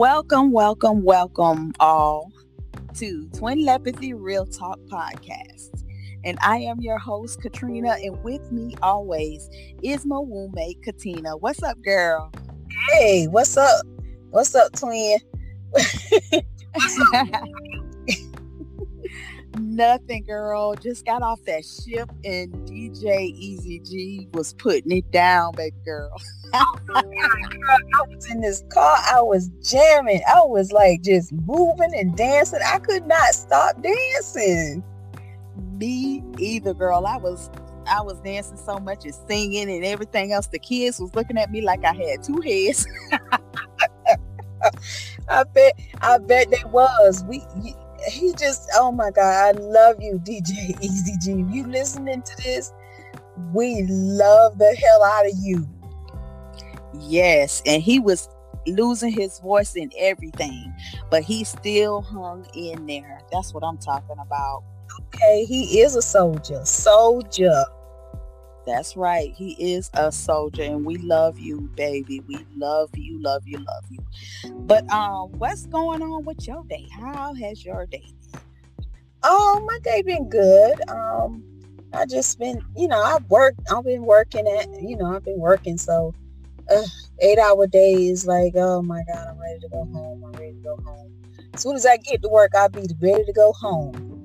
Welcome, welcome, welcome all to Twin Telepathy Real Talk Podcast. And I am your host, Katrina, and with me always is my roommate, Katina. What's up, girl? Hey, what's up? What's up, twin? what's up? Nothing, girl. Just got off that ship and DJ Easy G was putting it down, baby girl. oh I was in this car. I was jamming. I was like just moving and dancing. I could not stop dancing. Me either, girl. I was I was dancing so much and singing and everything else. The kids was looking at me like I had two heads. I bet I bet they was. We he just oh my god, I love you, DJ Easy G. You listening to this? We love the hell out of you. Yes, and he was losing his voice and everything, but he still hung in there. That's what I'm talking about. Okay, he is a soldier. Soldier. That's right. He is a soldier and we love you, baby. We love you, love you, love you. But um what's going on with your day? How has your day been? Oh, my day been good. Um I just been, you know, I've worked, I've been working at, you know, I've been working so uh, eight hour days, like, oh my God, I'm ready to go home. I'm ready to go home. As soon as I get to work, I'll be ready to go home.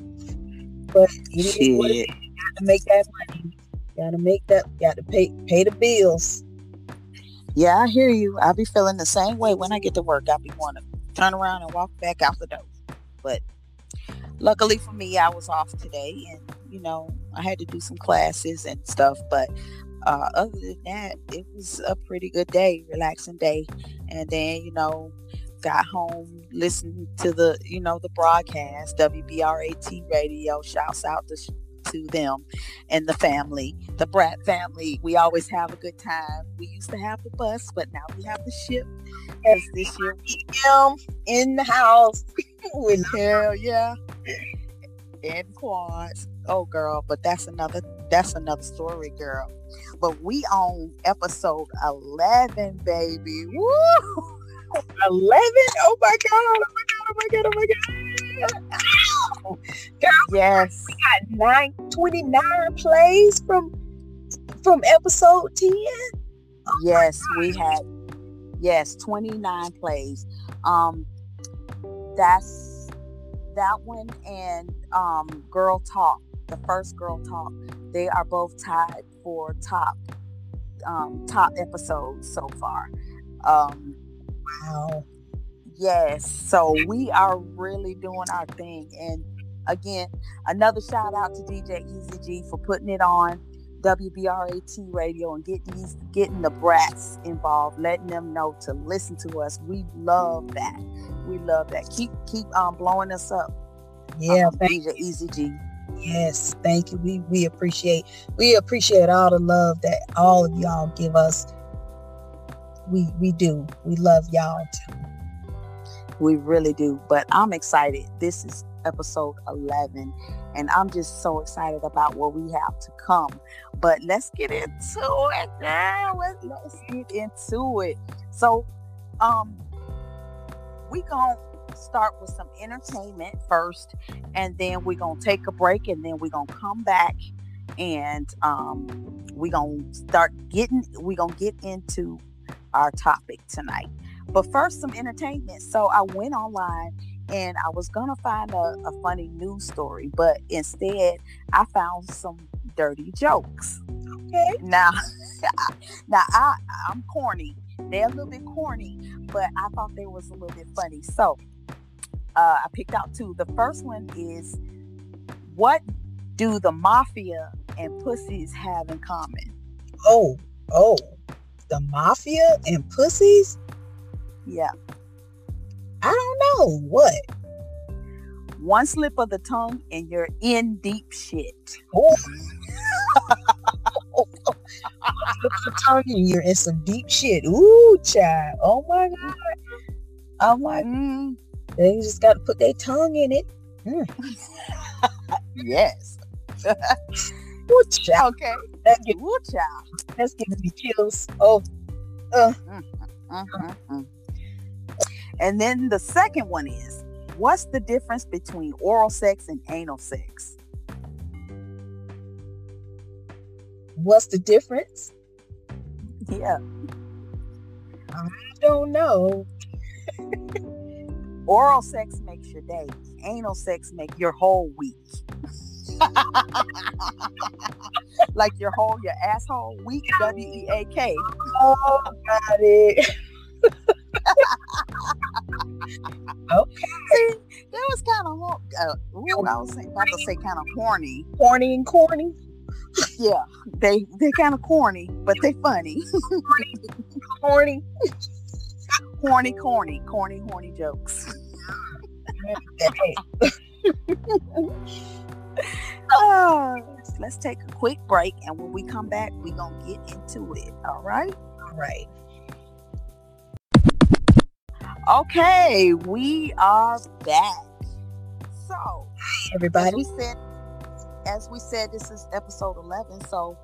But it is what it is. Got to make that money Gotta make that. Got to pay pay the bills. Yeah, I hear you. I'll be feeling the same way when I get to work. I'll be wanting to turn around and walk back out the door. But luckily for me, I was off today, and you know I had to do some classes and stuff. But uh, other than that, it was a pretty good day, relaxing day. And then you know got home, listened to the, you know, the broadcast, WBRAT radio. Shouts out to to them and the family, the Brat family. We always have a good time. We used to have the bus, but now we have the ship. As this year we am in the house. with hell yeah. And quads. Oh girl, but that's another that's another story, girl. But we on episode eleven, baby. Woo! 11? Oh my god, oh my god, oh my god, oh my god. Girl, yes. We got nine, 29 plays from from episode 10. Oh yes, we had yes, 29 plays. Um that's that one and um Girl Talk, the first Girl Talk, they are both tied for top um top episodes so far. Um wow. Yes. So we are really doing our thing. And again, another shout out to DJ Easy G for putting it on WBRAT radio and getting these getting the brats involved, letting them know to listen to us. We love that. We love that. Keep keep um blowing us up. Yeah, um, DJ Easy G. Yes, thank you. We we appreciate we appreciate all the love that all of y'all give us. We we do. We love y'all too. We really do. But I'm excited. This is episode 11 and I'm just so excited about what we have to come. But let's get into it now. Let's, get into it. So, um, we gonna start with some entertainment first, and then we're gonna take a break, and then we're gonna come back and um, we're gonna start getting we're gonna get into our topic tonight. But first, some entertainment. So I went online and I was gonna find a, a funny news story, but instead I found some dirty jokes. Okay. Now, now I I'm corny. They're a little bit corny, but I thought they was a little bit funny. So uh, I picked out two. The first one is, what do the mafia and pussies have in common? Oh, oh, the mafia and pussies? Yeah. I don't know. What? One slip of the tongue and you're in deep shit. Oh. slip of the tongue and you're in some deep shit. Ooh, child. Oh my God. Oh my mm. They just got to put their tongue in it. Mm. yes. Ooh, child. Okay. That gives, Ooh, child. That's giving me chills. Oh. Uh. Mm-hmm. Mm-hmm. And then the second one is what's the difference between oral sex and anal sex? What's the difference? Yeah. I don't know. Oral sex makes your day. Anal sex make your whole week. like your whole your asshole week W E A K. Oh, got it. okay. See, that was kind of uh, ooh, I was saying- about to say kind of horny. Corny and corny. Yeah, they they kind of corny, but they funny. Corny. horny, corny, corny, horny jokes. Uh, let's take a quick break, and when we come back, we're gonna get into it. All right. all right. Okay, we are back. So, as Everybody. we said, as we said, this is episode eleven. So,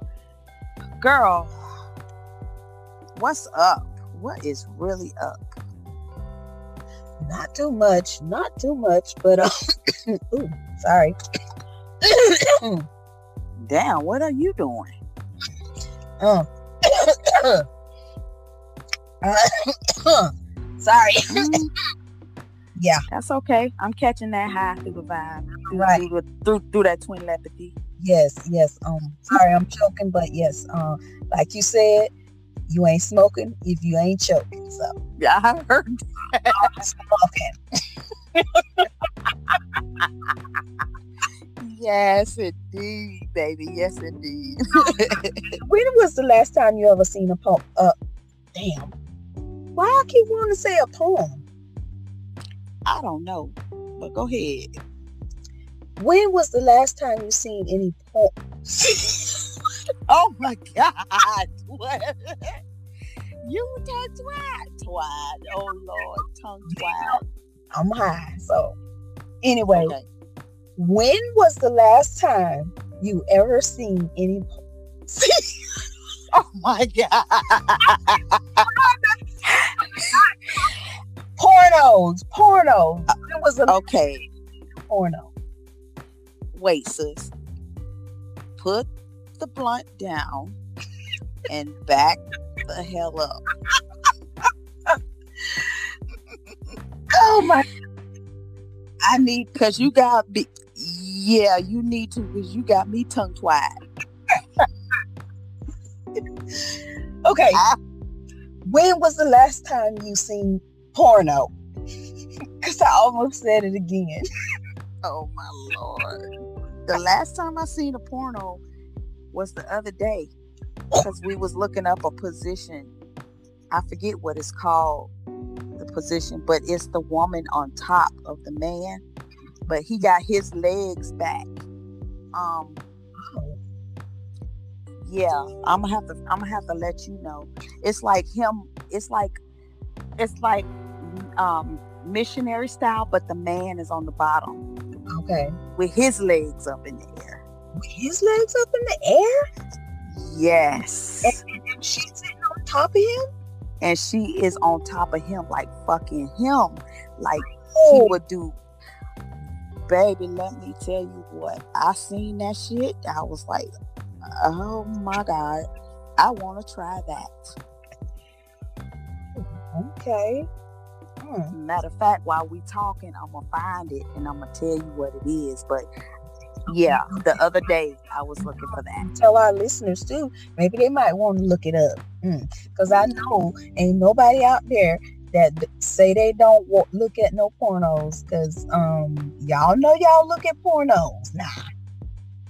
girl, what's up? What is really up? Not too much. Not too much, but uh, ooh, sorry. Damn, what are you doing? Uh. Sorry. Yeah. That's okay. I'm catching that high through the vibe, through, Right. through, through, through that twin telepathy. Yes, yes. Um, sorry, I'm choking, but yes, um, like you said, you ain't smoking if you ain't choking. So Yeah, I heard. smoking. Yes, indeed, baby. Yes, indeed. When was the last time you ever seen a pump? Uh, damn. Why I keep wanting to say a poem? I don't know, but go ahead. When was the last time you seen any poems? Oh my God! What? You tongue twat, twat. Oh Lord, tongue twat. I'm high, so anyway. Okay. When was the last time you ever seen any? poem? Oh my God! pornos, pornos. When was the last Okay, porno? wait, sis. Put the blunt down and back the hell up. Oh my! I need because you got me. Yeah, you need to because you got me tongue twat. Okay. Ah. When was the last time you seen porno? I almost said it again. Oh my lord. The last time I seen a porno was the other day because we was looking up a position. I forget what it's called, the position, but it's the woman on top of the man, but he got his legs back. Um yeah, I'm gonna have to I'm gonna have to let you know. It's like him, it's like it's like um missionary style, but the man is on the bottom Okay. with his legs up in the air. With his legs up in the air Yes. and she's sitting on top of him? And she is on top of him, like fucking him. Like he Oh, would do. Baby, let me tell you what. I seen that shit. I was like, oh my God. I want to try that. okay. Hmm. Matter of fact, while we talking, I'm gonna find it and I'm gonna tell you what it is. But yeah, the other day I was looking for that. Tell our listeners too. Maybe they might want to look it up. Because I know ain't nobody out there that say they don't look at no pornos. Because um, y'all know y'all look at pornos. Nah.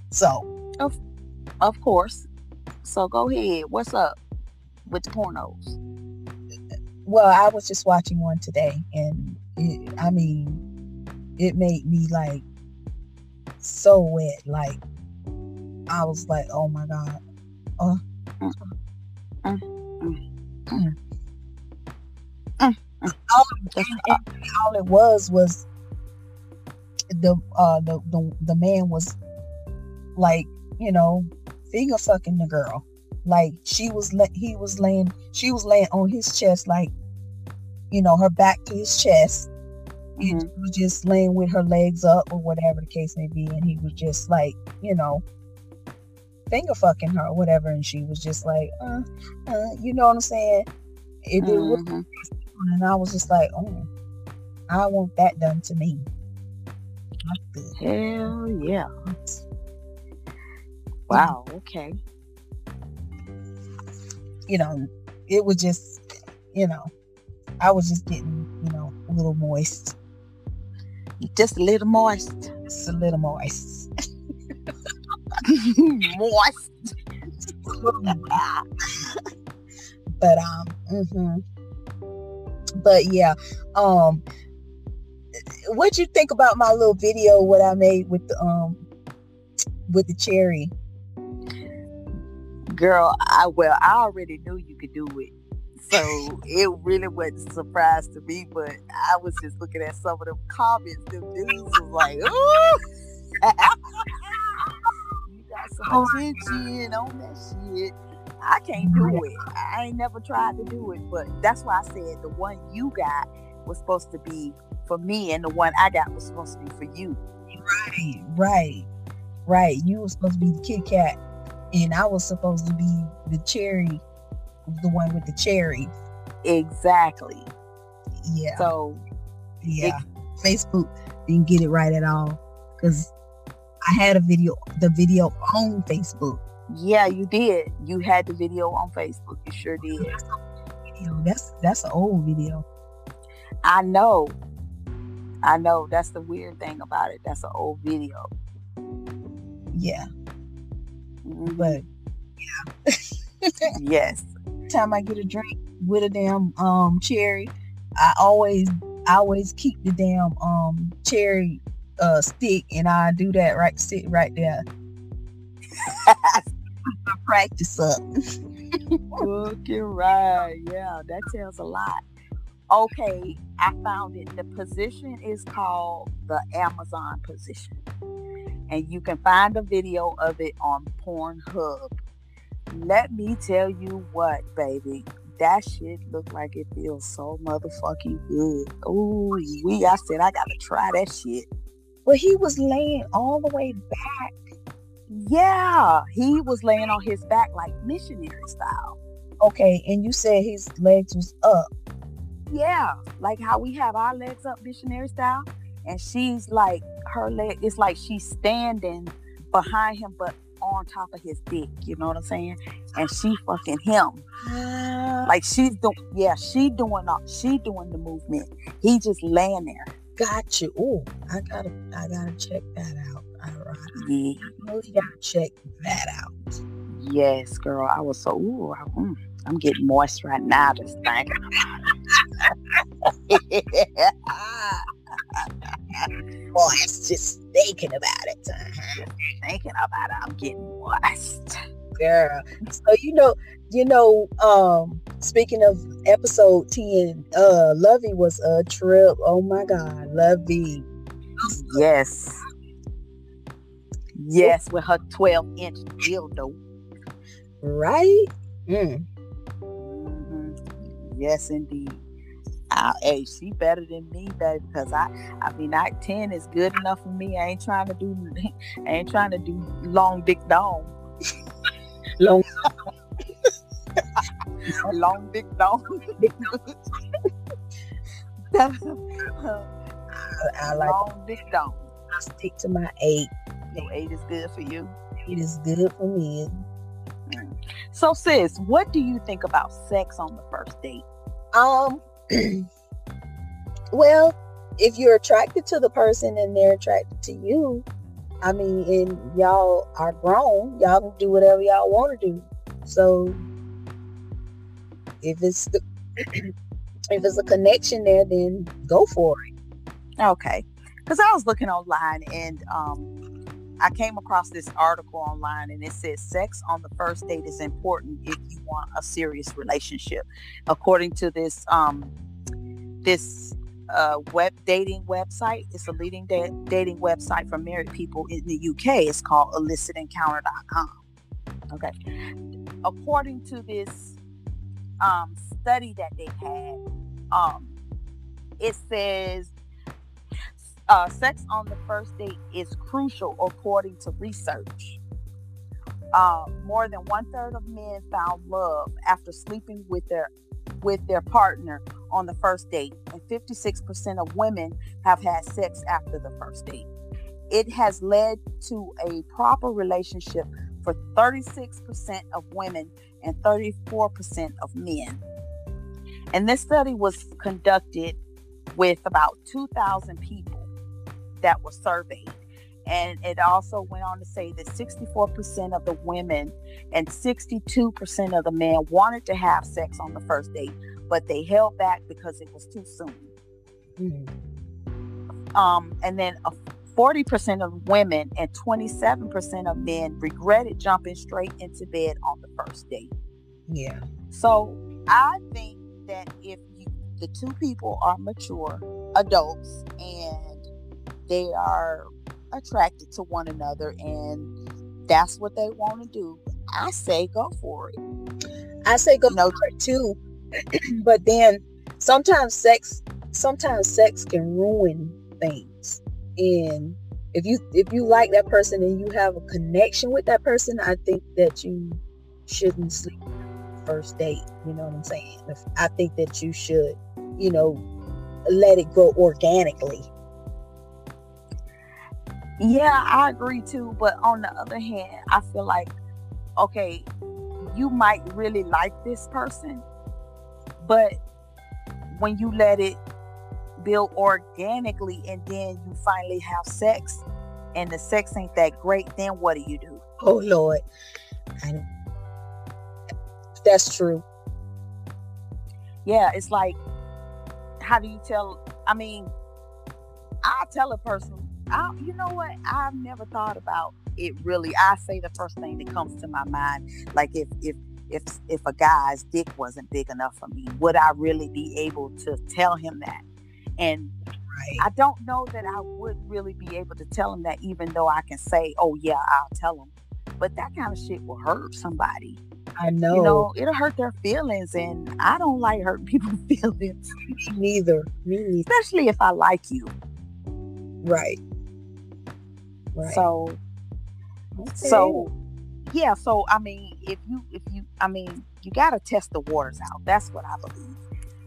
So of, Of course. So go ahead. What's up with the pornos? Well, I was just watching one today, and it, I mean, it made me like so wet. Like I was like, "Oh my god!" Oh, Mm, mm, Mm. mm, all, all it was was the uh the the, the man was like you know finger fucking the girl like she was he was laying she was laying on his chest like you know, her back to his chest. Mhm. And she was just laying with her legs up or whatever the case may be. And he was just like, you know, finger fucking her or whatever. And she was just like, uh, uh, you know what I'm saying? It what- Mhm. and I was just like, oh, I want that done to me. Hell yeah. Wow. Okay. You know, it was just, you know, I was just getting, you know, a little moist. Just a little moist. Just a little moist. moist. but um hmm but yeah um what you think about my little video what i made with the um with the cherry Girl, I well, I already knew you could do it. So it really wasn't a surprise to me, but I was just looking at some of them comments. Them dudes was like, ooh. you got some Oh. attention on that shit. I can't do it. I ain't never tried to do it, but that's why I said the one you got was supposed to be for me, and the one I got was supposed to be for you. right right right you were supposed to be the kit kat and i was supposed to be the cherry the one with the cherry Exactly. yeah So yeah facebook didn't get it right at all because i had a video the video on facebook yeah, you did. You had the video on Facebook. You sure did. video that's that's an old video I know. I know. That's the weird thing about it. That's an old video. yeah mm-hmm. But yeah. yes. Time I get a drink with a damn um cherry, I always I always keep the damn um cherry uh stick and I do that right sit right there. Practice up. Looking right. Yeah, that tells a lot. Okay, I found it. The position is called the Amazon position. And you can find a video of it on Pornhub. Let me tell you what, baby. That shit look like it feels so motherfucking good. Ooh, we I said I gotta try that shit. But he was laying all the way back. Yeah, he was laying on his back like missionary style. Okay, and you said his legs was up. Yeah, like how we have our legs up missionary style, and she's like her leg. It's like she's standing behind him, but on top of his dick. You know what I'm saying? And she fucking him. Like she's doing. Yeah, she doing. all- She doing the movement. He just laying there. got you. Oh, I gotta I gotta check that out. All right. Yeah. I really gotta check that out. Yes, girl. I was so. Ooh, I, mm, I'm getting moist right now just thinking Boy, it's just thinking about it. Thinking about it, I'm getting moist. girl. So you know, you know, um, speaking of episode 10, uh Lovey was a trip. Oh my god, Lovey. Yes. Yes, with her 12 inch dildo. Right? Mm. Mhm. Yes, indeed. Uh, hey, she better than me, baby, because I, I mean, I 10 is good enough for me. I ain't trying to do, I ain't trying to do long dick dong. Long long dick dong. I like long dick dong. to stick to my eight. So eight is good for you. It is good for me. So, sis, what do you think about sex on the first date? Um well, if you're attracted to the person and they're attracted to you, I mean, and y'all are grown, y'all can do whatever y'all want to do. So if it's the, if it's a connection there, then go for it. Okay. Because I was looking online and um, I came across this article online and it says sex on the first date is important if you want a serious relationship. According to this um, this uh, web dating website, it's a leading da- dating website for married people in the UK. It's called illicitencounter.com. Okay. According to this um, study that they had, um, it says uh, sex on the first date is crucial according to research. Uh, more than one third of men found love after sleeping with their with their partner on the first date, and 56% of women have had sex after the first date. It has led to a proper relationship for 36% of women and 34% of men. And this study was conducted with about 2,000 people that were surveyed. And it also went on to say that 64% of the women and 62% of the men wanted to have sex on the first date, but they held back because it was too soon. Mm-hmm. Um, and then a 40% of women and 27% of men regretted jumping straight into bed on the first date. Yeah. So I think that if you, the two people are mature adults and they are attracted to one another and that's what they want to do, I say go for it. I say go no, for it too. but then sometimes sex sometimes sex can ruin things. And if you if you like that person and you have a connection with that person, I think that you shouldn't sleep first date. You know what I'm saying? I think that you should, you know, let it grow organically. Yeah, I agree too. But on the other hand, I feel like, okay, you might really like this person, but when you let it build organically and then you finally have sex and the sex ain't that great, then what do you do? Oh Lord. I that's true. Yeah, it's like, how do you tell? I mean, I tell a person, I, you know what? I've never thought about it really. I say the first thing that comes to my mind, like if if if if a guy's dick wasn't big enough for me, would I really be able to tell him that? And right. I don't know that I would really be able to tell him that, even though I can say, "Oh yeah, I'll tell him." But that kind of shit will hurt somebody. I know. You know, it'll hurt their feelings, and I don't like hurting people's feelings. Me neither. Me neither. Especially if I like you. Right. Right. So. Okay. So. Yeah. So I mean, if you if you I mean, you got to test the waters out. That's what I believe.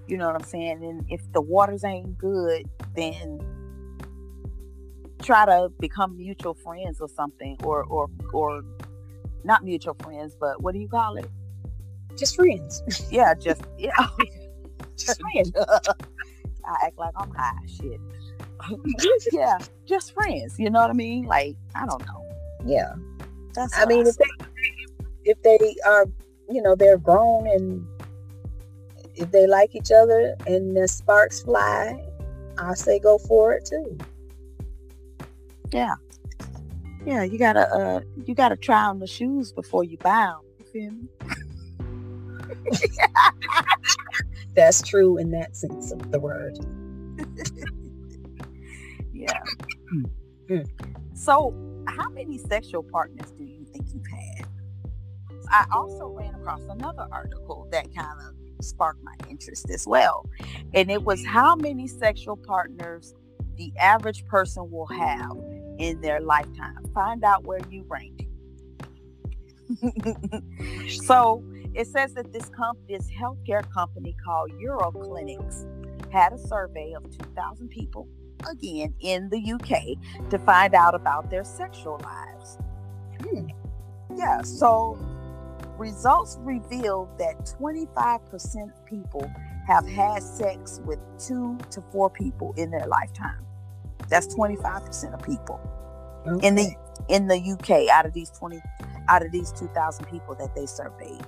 You know what I'm saying? And if the waters ain't good, then try to become mutual friends or something, or or or not mutual friends, but what do you call it? Just friends. Yeah, just yeah, just friends. I act like I'm high. Shit. yeah, just friends. You know what I mean? Like I don't know. Yeah. That's I mean, I if they if they are, you know, they're grown and if they like each other and the sparks fly, I say go for it too. Yeah yeah, you gotta uh you gotta try on the shoes before you buy them. You feel me? That's true in that sense of the word. yeah. Mm. So, how many sexual partners do you think you've had? I also ran across another article that kind of sparked my interest as well. And it was how many sexual partners the average person will have in their lifetime. Find out where you rank. so it says that this comp this healthcare company called Euroclinics had a survey of 2,000 people again in the UK to find out about their sexual lives. Hmm. Yeah, so results revealed that 25% of people have had sex with two to four people in their lifetime. That's 25% of people okay. in the in the UK out of these 20 out of these 2000 people that they surveyed.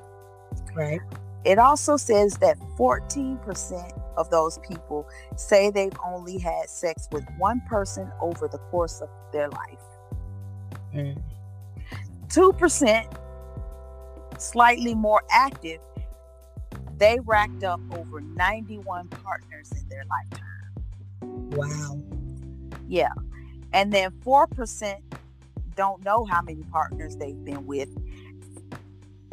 Right. It also says that 14% of those people say they've only had sex with one person over the course of their life. Mm. 2% slightly more active, they racked up over 91 partners in their lifetime. Wow. Yeah. And then 4% don't know how many partners they've been with.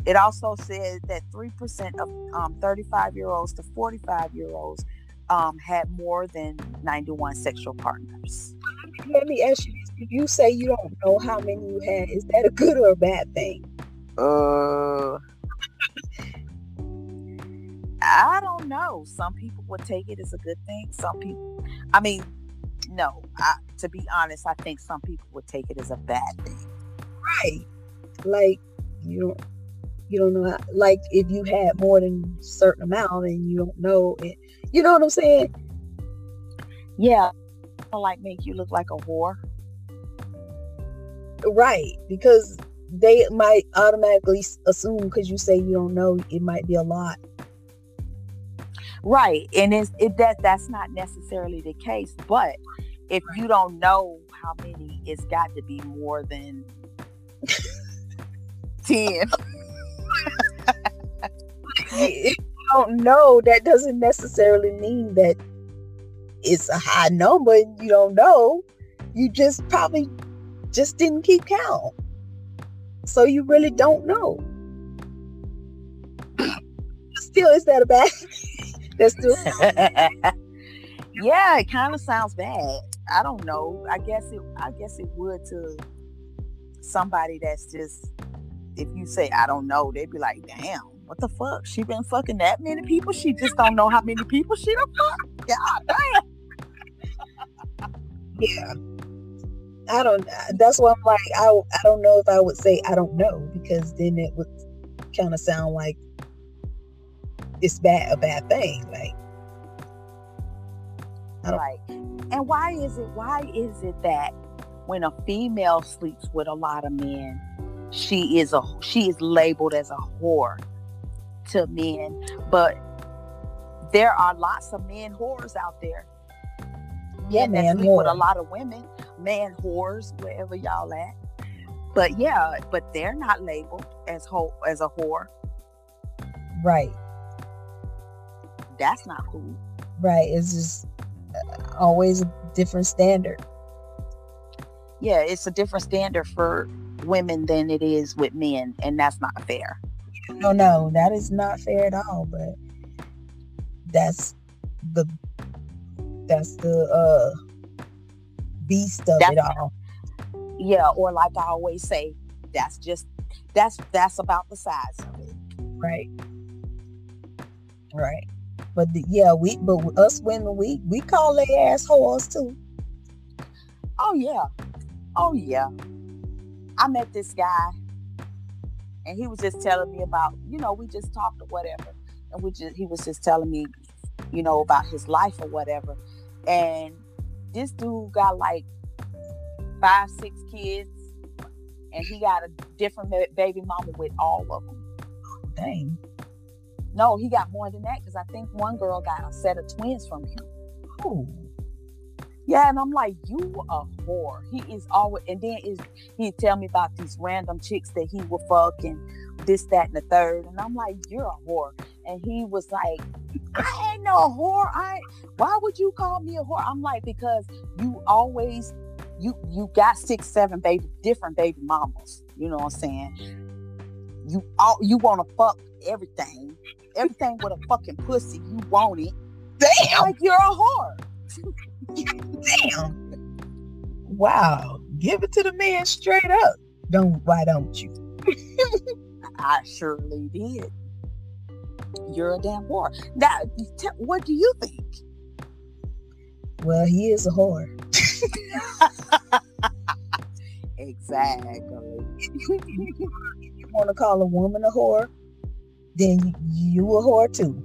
It also said that 3% of um, 35 year olds to 45 year olds um, had more than 91 sexual partners. Let me ask you this. If you say you don't know how many you had, is that a good or a bad thing? Uh, I don't know. Some people would take it as a good thing. Some people, I mean, no. I, to be honest, I think some people would take it as a bad thing. Right. Like you don't you don't know how, like if you had more than a certain amount and you don't know it. You know what I'm saying? Yeah. Like make you look like a whore. Right. Because they might automatically assume because you say you don't know it might be a lot right and it's it that that's not necessarily the case but if you don't know how many it's got to be more than 10 if you don't know that doesn't necessarily mean that it's a high number you don't know you just probably just didn't keep count so you really don't know. still, is that a bad? That's still. yeah, it kind of sounds bad. I don't know. I guess it. I guess it would to somebody that's just. If you say I don't know, they'd be like, "Damn, what the fuck? She been fucking that many people? She just don't know how many people she done fuck? God damn." yeah. I don't. That's why I'm like, I I don't know if I would say I don't know because then it would kind of sound like it's bad a bad thing. Like, I don't. right. And why is it? Why is it that when a female sleeps with a lot of men, she is a she is labeled as a whore to men, but there are lots of men whores out there. Yeah, man, sleep with a lot of women man whores, wherever y'all at. But yeah, but they're not labeled as whole as a whore. Right. That's not cool. Right. It's just uh, always a different standard. Yeah, it's a different standard for women than it is with men, and that's not fair. No, no, that is not fair at all. But that's the that's the uh beast of that's, it all. Yeah, or like I always say, that's just that's that's about the size of it. Right. Right. But the, yeah, we but us women we we call their ass whores too. Oh yeah. Oh yeah. I met this guy and he was just telling me about, you know, we just talked or whatever. And we just he was just telling me, you know, about his life or whatever. And this dude got like five, six kids, and he got a different baby mama with all of them. Dang. No, he got more than that because I think one girl got a set of twins from him. Oh. Yeah, and I'm like, you a whore. He is always, and then is he tell me about these random chicks that he will fuck and this, that, and the third, and I'm like, you're a whore. And he was like, I ain't no whore. I why would you call me a whore? I'm like, because you always you you got six, seven baby different baby mamas. You know what I'm saying? You all you want to fuck everything, everything with a fucking pussy. You want it. Damn, like you're a whore. Damn. Wow. Give it to the man straight up. Don't why don't you? I surely did you're a damn whore. Now, t- what do you think? Well, he is a whore. exactly. if you want to call a woman a whore, then you a whore too.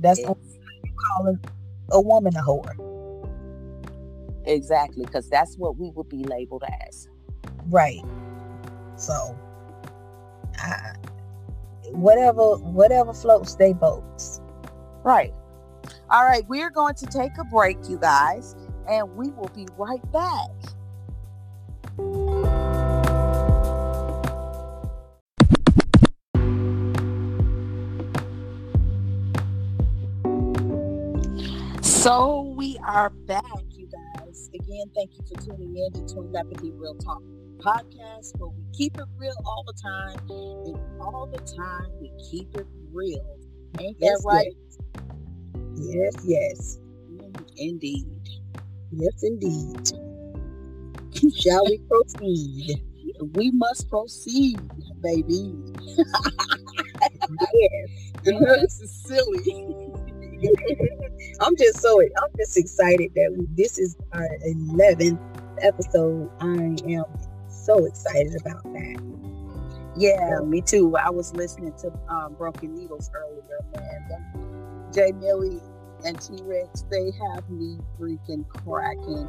That's yes. you calling a woman a whore. Exactly, because that's what we would be labeled as. Right. So, I, whatever whatever floats they boats. Right. All right, we're going to take a break, you guys, and we will be right back. So we are back, you guys. Again, thank you for tuning in to Twin Real Talk podcast where we keep it real all the time. And all the time we keep it real. Ain't that right? Yes, yes. Mm, indeed. Yes, indeed. Shall we proceed? We must proceed, baby. yes. this is uh-huh. silly. I'm just so I'm just excited that we, this is our 11th episode. I am so excited about that. Yeah, me too. I was listening to um, Broken Needles earlier, man. Jay Millie and T Rex, they have me freaking cracking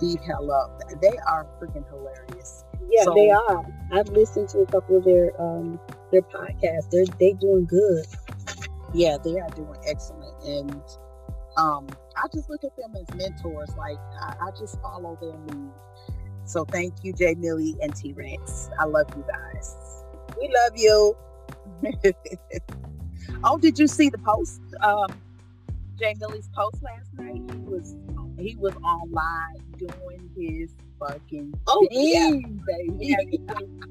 the hell up. They are freaking hilarious. Yeah, so, they are. I've listened to a couple of their um their podcasts. They're they doing good. Yeah, they are doing excellent, and um, I just look at them as mentors. Like I, I just follow their lead. So thank you, Jay Millie and T Rex. I love you guys. We love you. oh, did you see the post? Um, Jay Millie's post last night. He was he was on live doing his fucking oh thing, yeah. baby. Yeah,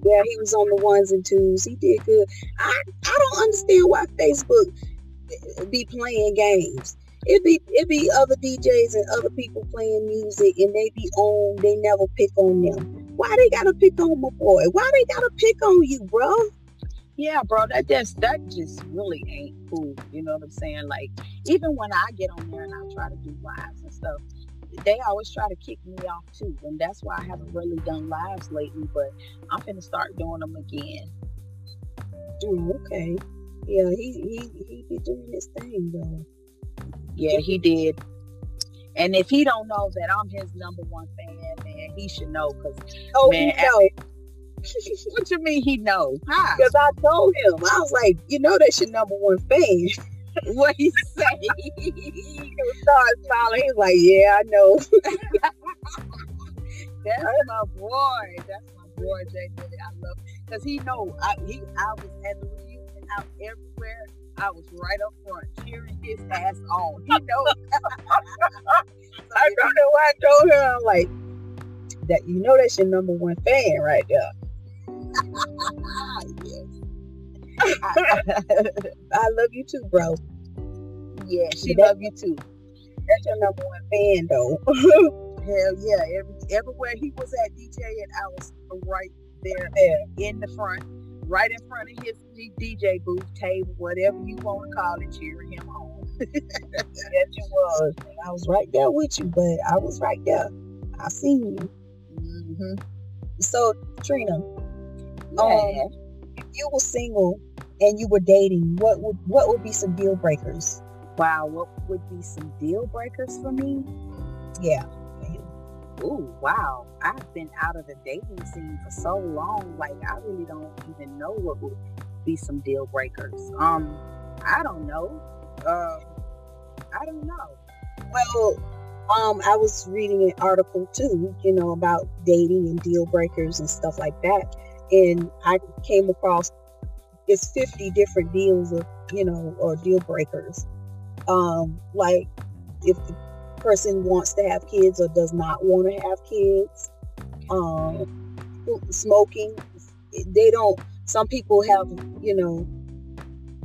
yeah, he was on the ones and twos. He did good. I I don't understand why Facebook be playing games. It be it be other DJs and other people playing music and they be on, they never pick on them. Why they gotta pick on my boy? Why they gotta pick on you, bro? Yeah, bro, that just that just really ain't cool. You know what I'm saying? Like, even when I get on there and I try to do lives and stuff, they always try to kick me off too. And that's why I haven't really done lives lately, but I'm gonna start doing them again. Oh, okay. Yeah, he he he be doing his thing though. Yeah, he did. And if he don't know that I'm his number one fan, man, he should know. Cause oh, man, he know. what you mean he know? Because I told him I was like, you know, that's your number one fan. what he say? he started smiling. He's like, yeah, I know. that's my boy. That's my boy, Jay. I love because he know I he I was at the reunion out everywhere I was right up front cheering his ass on. He knows. so, I don't know why I told her. I'm like, that you know that's your number one fan right there. yes. I love you too, bro. Yeah, she love you too. That's your number one fan though. Hell yeah. Every, everywhere he was at DJ and I was right there yeah. in the front right in front of his DJ booth table, whatever you want to call it, cheering him on. yes, you was. I was right there with you, but I was right there. I seen you. Mm-hmm. So, Trina, yeah. um, if you were single and you were dating, what would what would be some deal breakers? Wow, what would be some deal breakers for me? Yeah. Ooh, wow. I've been out of the dating scene for so long. Like, I really don't even know what would be some deal breakers. Um, I don't know. Uh, I don't know. Well, um, I was reading an article too, you know, about dating and deal breakers and stuff like that. And I came across it's 50 different deals of, you know, or deal breakers. Um, like if the person wants to have kids or does not want to have kids. Um, smoking, they don't. Some people have, you know,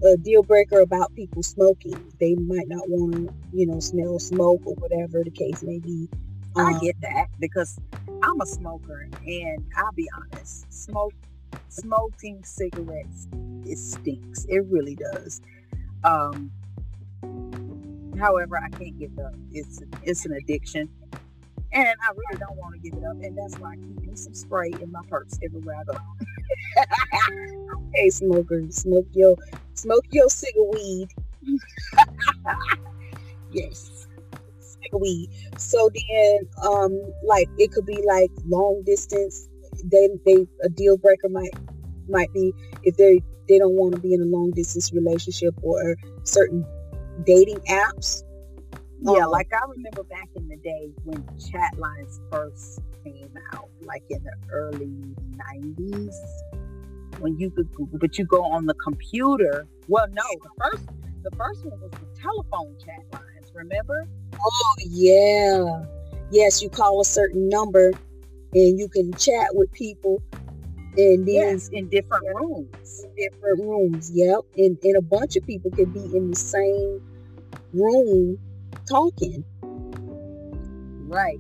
a deal breaker about people smoking. They might not want to, you know, smell smoke or whatever the case may be. Um, I get that because I'm a smoker, and I'll be honest, smoke smoking cigarettes it stinks. It really does. Um, However, I can't give up. It's it's an addiction, and I really don't want to give it up. And that's why I keep me some spray in my purse everywhere I go. okay, smokers, smoke your smoke your cigar weed. yes, cigar weed. So then, um, like it could be like long distance. They they a deal breaker might might be if they they don't want to be in a long distance relationship or certain dating apps. Yeah, um, like I remember back in the day when chat lines first came out, like in the early 90s, when you could, but you go on the computer. Well, no, the first, the first one was the telephone chat lines. Remember? Oh yeah, yes. You call a certain number, and you can chat with people and then yes, in different rooms. Different rooms, yep. And, and a bunch of people could be in the same room talking. Right.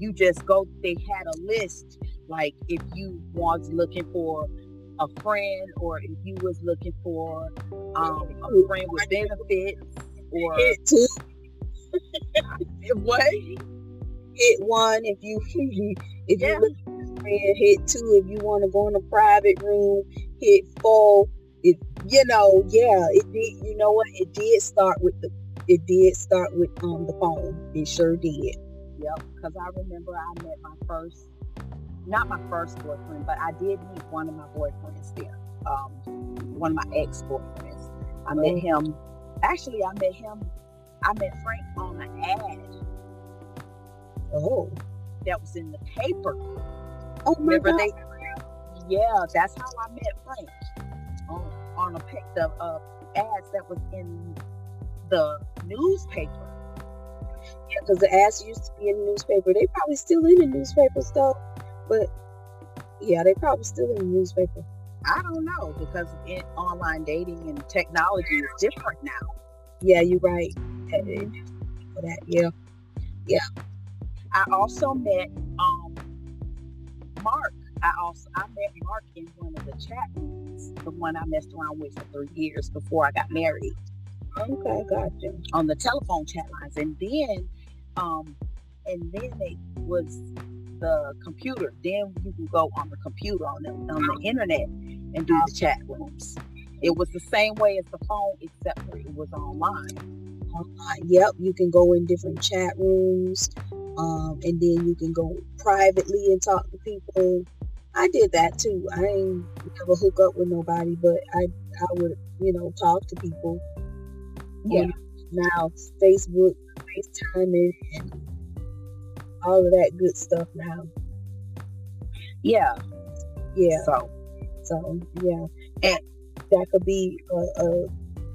You just go. They had a list. Like if you was looking for a friend, or if you was looking for um, a friend with benefits, or Hit two, what? hit one if you if Yeah. you look for a friend, hit two if you want to go in a private room, hit four. It you know, yeah, it did you know what? It did start with the it did start with um the phone. It sure did. Yep, because I remember I met my first, not my first boyfriend, but I did meet one of my boyfriends there. Um, one of my ex boyfriends. I met him. Actually, I met him. I met Frank on an ad Oh. that was in the paper. Oh my Remember god. they? Yeah, that's how I met Frank on on a pic of uh, ads that was in the newspaper. Because the ads used to be in the newspaper. They probably still in the newspaper though, but yeah, they probably still in the newspaper. I don't know because in online dating and technology is different now. Yeah, you're right. For that, yeah, yeah. I also met um Mark. I also I met Mark in one of the chat rooms, the one I messed around with for three years before I got married Okay, gotcha. on the telephone chat lines. And then um and then it was the computer. Then you can go on the computer on the on the internet and do the chat rooms. It was the same way as the phone, except for it was online. Online. Yep, you can go in different chat rooms, um, and then you can go privately and talk to people. I did that too. I ain't never hook up with nobody, but I I would you know talk to people. Yeah. now Facebook, FaceTime, and all of that good stuff now. Yeah. Yeah. So So yeah, And- that could be a, a,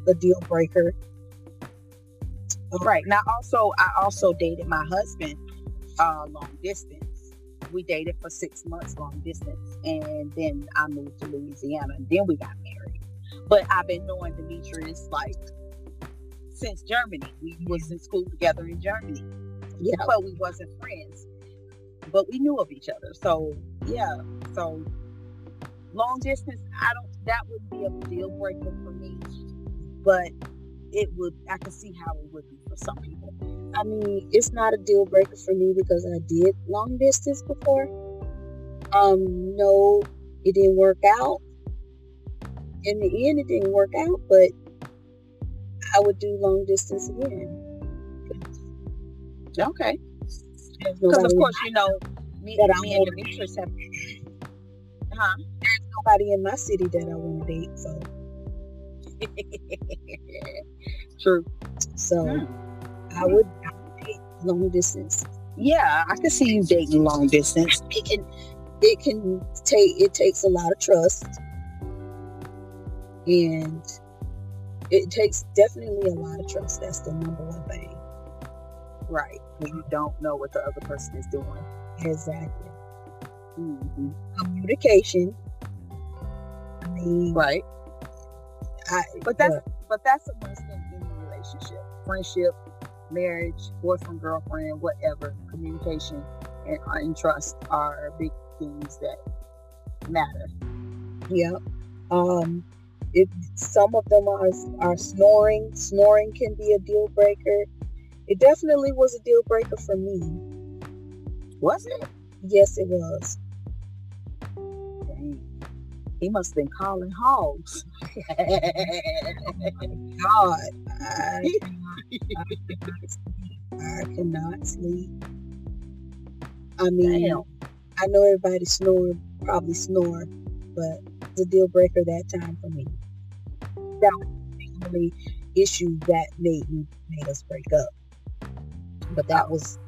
a deal breaker. Right. Now also I also dated my husband uh long distance. We dated for six months long distance and then I moved to Louisiana and then we got married. But I've been knowing Demetrius like since Germany. We was in school together in Germany. Yeah, But we wasn't friends. But we knew of each other. So yeah. So long distance, I don't that would be a deal breaker for me. But it would I could see how it would be for some people. I mean it's not a deal breaker for me because I did long distance before. Um, no, it didn't work out. In the end, it didn't work out, but I would do long distance again. Okay. Because of course, you know, me, That I me and want. Demetrius have huh? There's nobody in my city that I want to date. So, True. so Hmm. I would I would date long distance. Yeah, I can see you dating long distance. It can, it can take. It takes a lot of trust, and it takes definitely a lot of trust. That's the number one thing. Right. When you don't know what the other person is doing. Exactly. Mhm. Communication. I mean, Right. I, But that's but that's a must in any relationship. Friendship, marriage, boyfriend, girlfriend, whatever. Communication and, and trust are big things that matter. Yep. Um, it some of them are are snoring. Snoring can be a deal breaker. It definitely was a deal breaker for me. Was it? Yes, it was. Dang. He must have been calling hogs. Oh, God, I, I cannot sleep. I mean, Damn. I know everybody snore, probably snore, but it's a deal breaker that time for me. That was the only issue that made me made us break up. But that was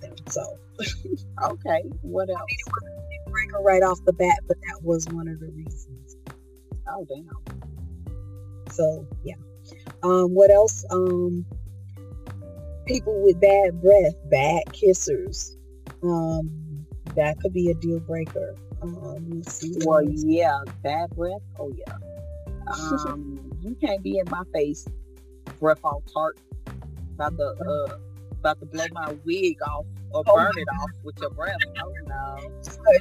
them. So Okay. What else? breaker right off the bat, but that was one of the reasons. Oh damn. So yeah. Um, what else? Um, people with bad breath, bad kissers. Um, that could be a deal breaker. Um, let's see. Well, yeah, bad breath. Oh yeah. Um, you can't be in my face, breath all tart. about to uh about to blow my wig off or oh burn it off with your breath. Oh no.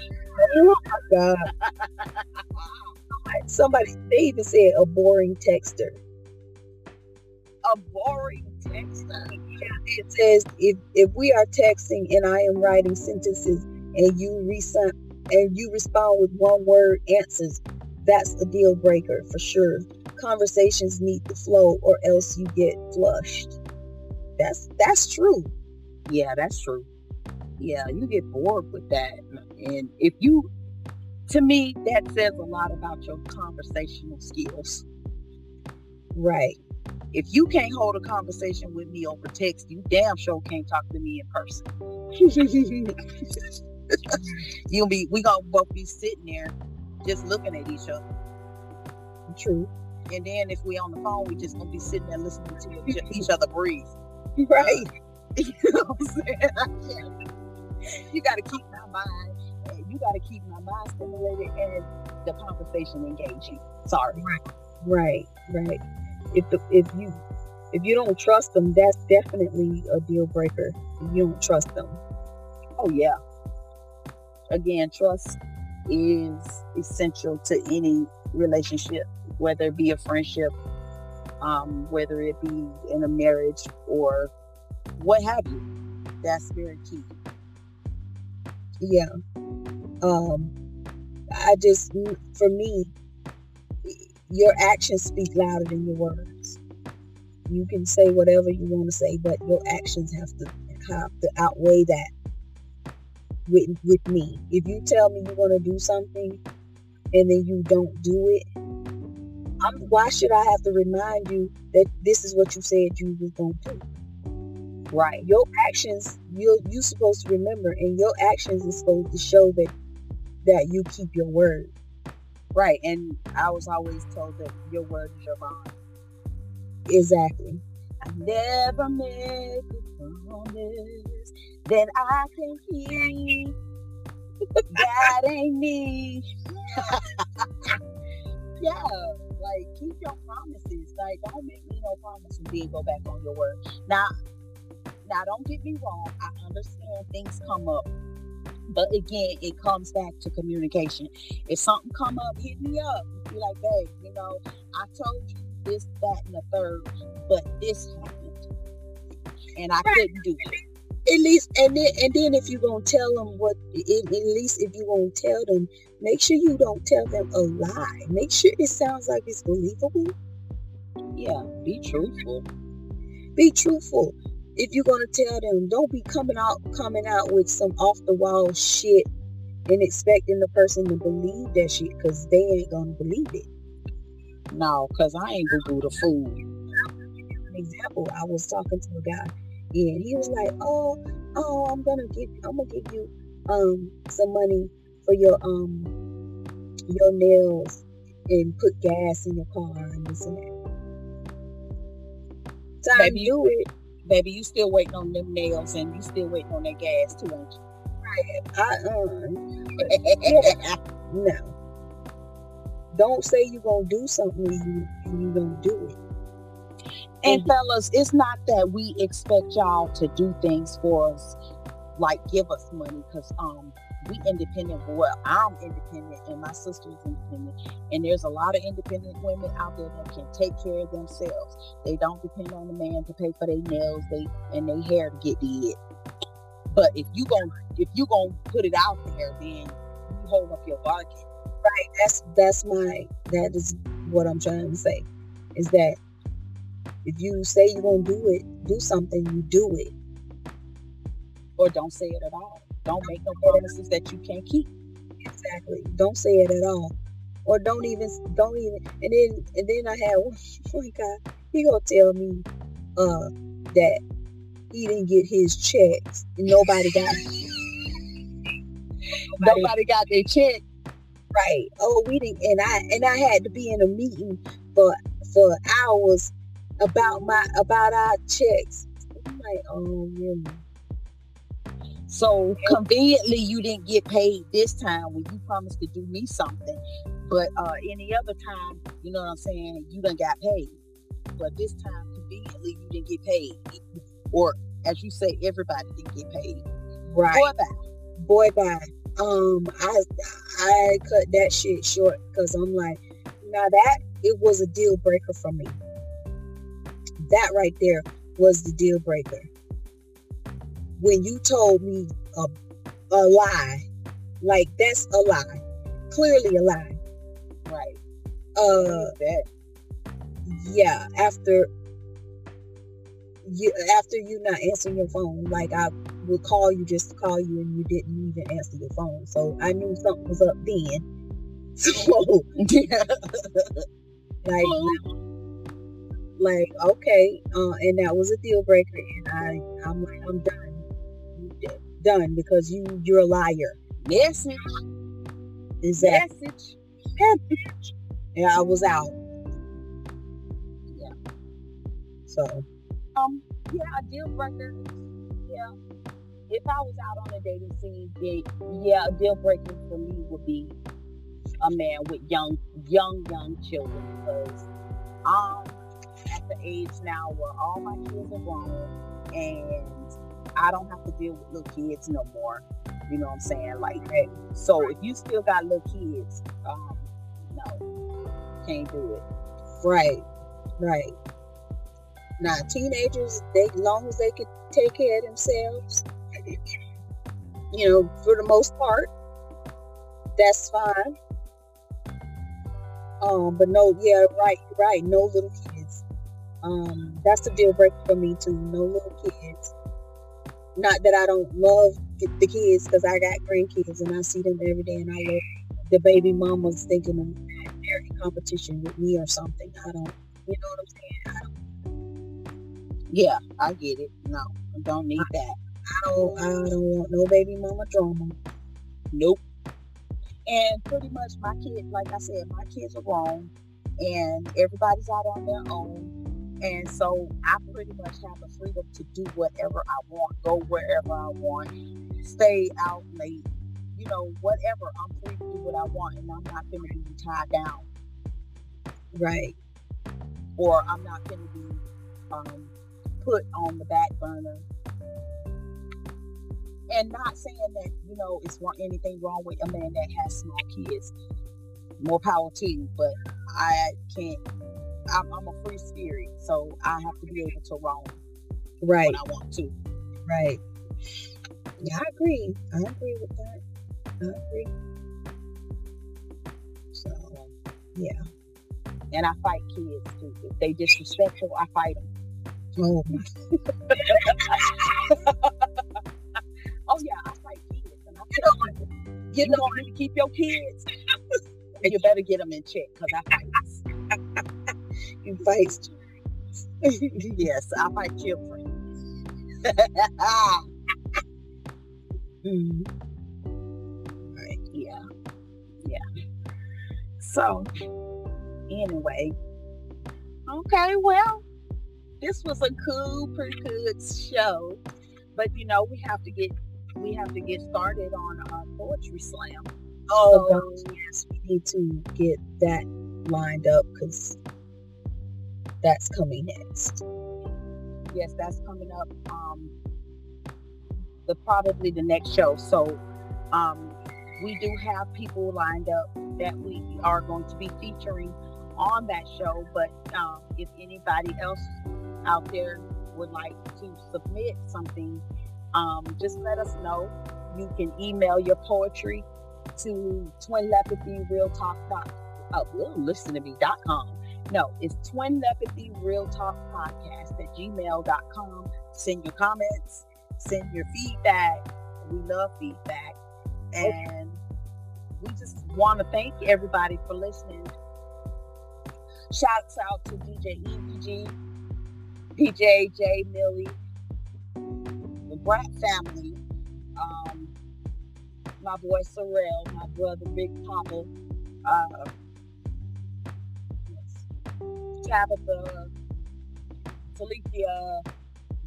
Oh my god. Somebody they even said a boring texter. A boring texter. Yeah, it says if if we are texting and I am writing sentences and you resent and you respond with one word answers, that's a deal breaker for sure. Conversations need to flow or else you get flushed. That's that's true. Yeah, that's true. Yeah, you get bored with that. And if you to me, that says a lot about your conversational skills. Right. If you can't hold a conversation with me over text, you damn sure can't talk to me in person. You'll be we gonna both be sitting there just looking at each other. True. And then if we on the phone, we just gonna be sitting there listening to each other breathe. Right. You know what I'm saying? you gotta keep my mind you got to keep my mind stimulated and the conversation engaging. Sorry. Right, right. If the, if you if you don't trust them, that's definitely a deal breaker. You don't trust them. Oh yeah. Again, trust is essential to any relationship, whether it be a friendship, um, whether it be in a marriage or what have you. That's very key. Yeah um i just for me your actions speak louder than your words you can say whatever you want to say but your actions have to have to outweigh that with with me if you tell me you're going to do something and then you don't do it I'm, why should i have to remind you that this is what you said you was going to do right your actions you you're supposed to remember and your actions is supposed to show that that you keep your word. Right. And I was always told that your word is your bond. Exactly. I never make a promise that I can keep. that ain't me. yeah, like keep your promises. Like don't make me no promise and then go back on your word. Now, now don't get me wrong. I understand things come up but again, it comes back to communication. If something come up, hit me up. Be like, hey, you know, I told you this, that, and the third, but this happened, and I couldn't do it. At least, and then, and then if you're gonna tell them what, at least if you're gonna tell them, make sure you don't tell them a lie. Make sure it sounds like it's believable. Yeah, be truthful. Be truthful if you're gonna tell them, don't be coming out coming out with some off the wall shit and expecting the person to believe that shit because they ain't gonna believe it. No, because I ain't gonna do the fool. An example, I was talking to a guy and he was like, Oh, oh, I'm gonna give I'm gonna give you um some money for your um your nails and put gas in your car and this and that. Time Maybe do it baby, you still waiting on them nails and you still waiting on that gas too, ain't you? Uh-uh. no. Don't say you're gonna do something and you, you don't do it. And, and fellas, it's not that we expect y'all to do things for us, like give us money, because um we independent. Well, I'm independent and my sister's independent. And there's a lot of independent women out there that can take care of themselves. They don't depend on the man to pay for their nails, they and their hair to get did. But if you going if you gonna put it out there, then you hold up your bargain. Right. That's that's my that is what I'm trying to say. Is that if you say you're gonna do it, do something, you do it. Or don't say it at all. Don't make no promises that you can't keep. Exactly. Don't say it at all. Or don't even don't even and then and then I had one guy, he gonna tell me uh that he didn't get his checks and nobody got nobody, nobody got their check. Right. Oh, we didn't and I and I had to be in a meeting for for hours about my about our checks. I'm like, oh really? So conveniently, you didn't get paid this time when you promised to do me something. But uh, any other time, you know what I'm saying, you done got paid. But this time, conveniently, you didn't get paid. or as you say, everybody didn't get paid. Right. Boy, bye. Boy, bye. Um, I I cut that shit short because I'm like, now that it was a deal breaker for me. That right there was the deal breaker. When you told me a, a lie, like that's a lie, clearly a lie. Right. Uh, that. yeah. After you, after you not answering your phone, like I would call you just to call you, and you didn't even answer your phone, so I knew something was up then. So, like, like okay, uh, and that was a deal breaker, and I, I'm like, I'm done, done because you, you're a liar. Message. Exactly. Message. Message. Yeah, I was out. Yeah. So, Um. Yeah, a deal breaker. Yeah. If I was out on a dating scene, then yeah, a deal breaker for me would be a man with young, young, young children because I'm at the age now where all my kids are grown and I don't have to deal with little kids no more. You know what I'm saying? Like, hey, so if you still got little kids, um, no, can't do it. right, right. Now, teenagers, they long as they can take care of themselves, you know, for the most part, that's fine. Um, but no, yeah, right, right. No little kids. Um, that's a deal breaker for me too. No little kids. Not that I don't love the kids because I got grandkids and I see them every day, and I love the baby mamas thinking of in competition with me or something. I don't, you know what I'm saying? Yeah, I get it. No, don't need that. I don't, I don't want no baby mama drama. Nope. And pretty much my kids, like I said, my kids are grown and everybody's out on their own. And so I pretty much have the freedom to do whatever I want, go wherever I want, stay out late, you know, whatever. I'm free to do what I want and I'm not going to be tied down Right, or I'm not going to be um, put on the back burner. And not saying that, you know, it's anything wrong with a man that has small kids. More power to you, but I can't. I'm, I'm a free spirit, so I have to be able to roam right, when I want to. right. Yeah, I agree. I agree with that. I agree. So, yeah. And I fight kids too. If they disrespectful, I fight them. Oh you know, when you keep your kids, and you better get them in check because I fight. you fight. yes, I fight children. Mm. Right. Yeah. Yeah. So, anyway. Okay, well, this was a cool, pretty good show. But you know, we have to get we have to get started on our poetry slam. Oh, So- gosh, yes, we need to get that lined up because that's coming next. Yes, that's coming up. Um, the probably the next show. So, um, we do have people lined up that we are going to be featuring on that show. But um, if anybody else out there would like to submit something, um, just let us know. You can email your poetry to twin lepathy real talk dot oh, listen to me dot com. No, it's twin lepathy real talk podcast at gmail.com. Send your comments, send your feedback. We love feedback. And we just want to thank everybody for listening. Shouts out to DJ EPG, DJ J Millie, Brat family, um, my boy Sorrell, my brother Big Papa, uh, Tabitha,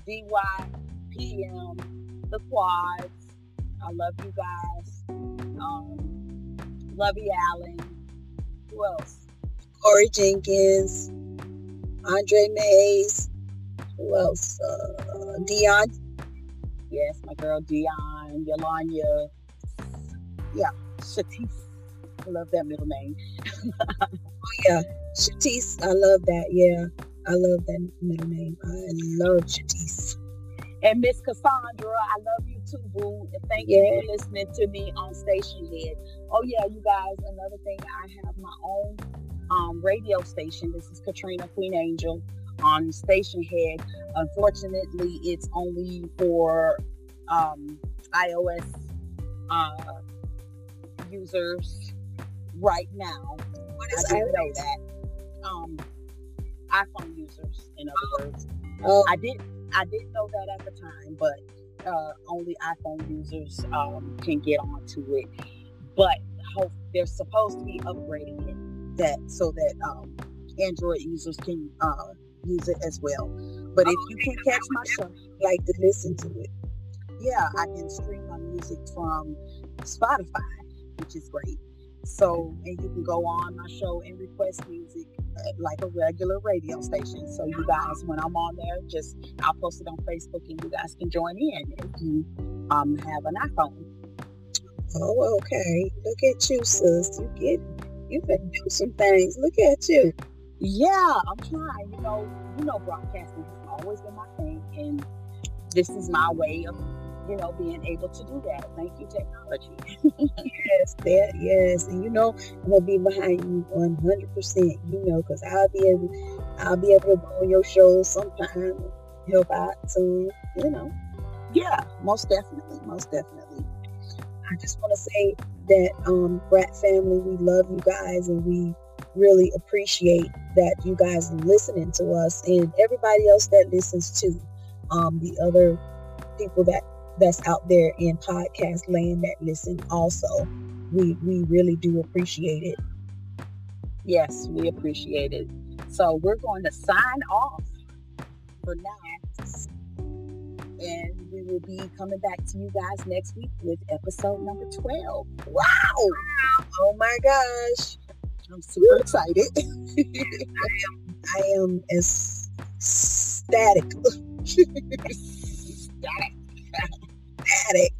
DY, PM, the quads. I love you guys. Um, Lovey Allen. Who else? Corey Jenkins, Andre Mays, who else? Uh. Yes, my girl Dion, Yolanya. Yeah, Shatisse. I love that middle name. oh, yeah, Shatisse. I love that. Yeah, I love that middle name. I love Shatisse. And Miss Cassandra, I love you too, boo. And thank yeah. you for listening to me on Stationhead. Oh yeah, you guys. Another thing, I have my own um, radio station. This is Katrina Queen Angel on Stationhead. Unfortunately, it's only for um, iOS uh, users right now. What is I didn't know that. Um, iPhone users, in other words. Oh. I didn't I didn't know that at the time, but uh, only iPhone users um, can get onto it. But hope they're supposed to be upgrading it that so that um, Android users can uh, use it as well. But if you can catch my show, like to listen to it. Yeah, I can stream my music from Spotify, which is great. So, and you can go on my show and request music like a regular radio station. So you guys, when I'm on there, just I'll post it on Facebook and you guys can join in if you um have an iPhone. Oh, okay. Look at you, sis. You get you can do some things. Look at you. Yeah, I'm trying. You know, you know, broadcasting has always been my thing, and this is my way of you know, being able to do that. Thank you, technology. yes, that yes, and you know, I'm gonna be behind you 100. percent You know, because I'll be able, I'll be able to go on your show sometime, help out soon. You know. Yeah, most definitely, most definitely. I just want to say that, um, Brat family, we love you guys, and we really appreciate that you guys listening to us and everybody else that listens to um, the other people that that's out there in podcast land that listen also. We we really do appreciate it. Yes, we appreciate it. So we're going to sign off for now. And we will be coming back to you guys next week with episode number 12. Wow! Oh my gosh. I'm super excited. I am I am ecstatic. ecstatic. Attic.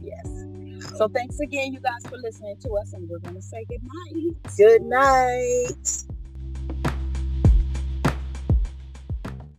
Yes. So thanks again, you guys, for listening to us, and we're to say good night. Good night.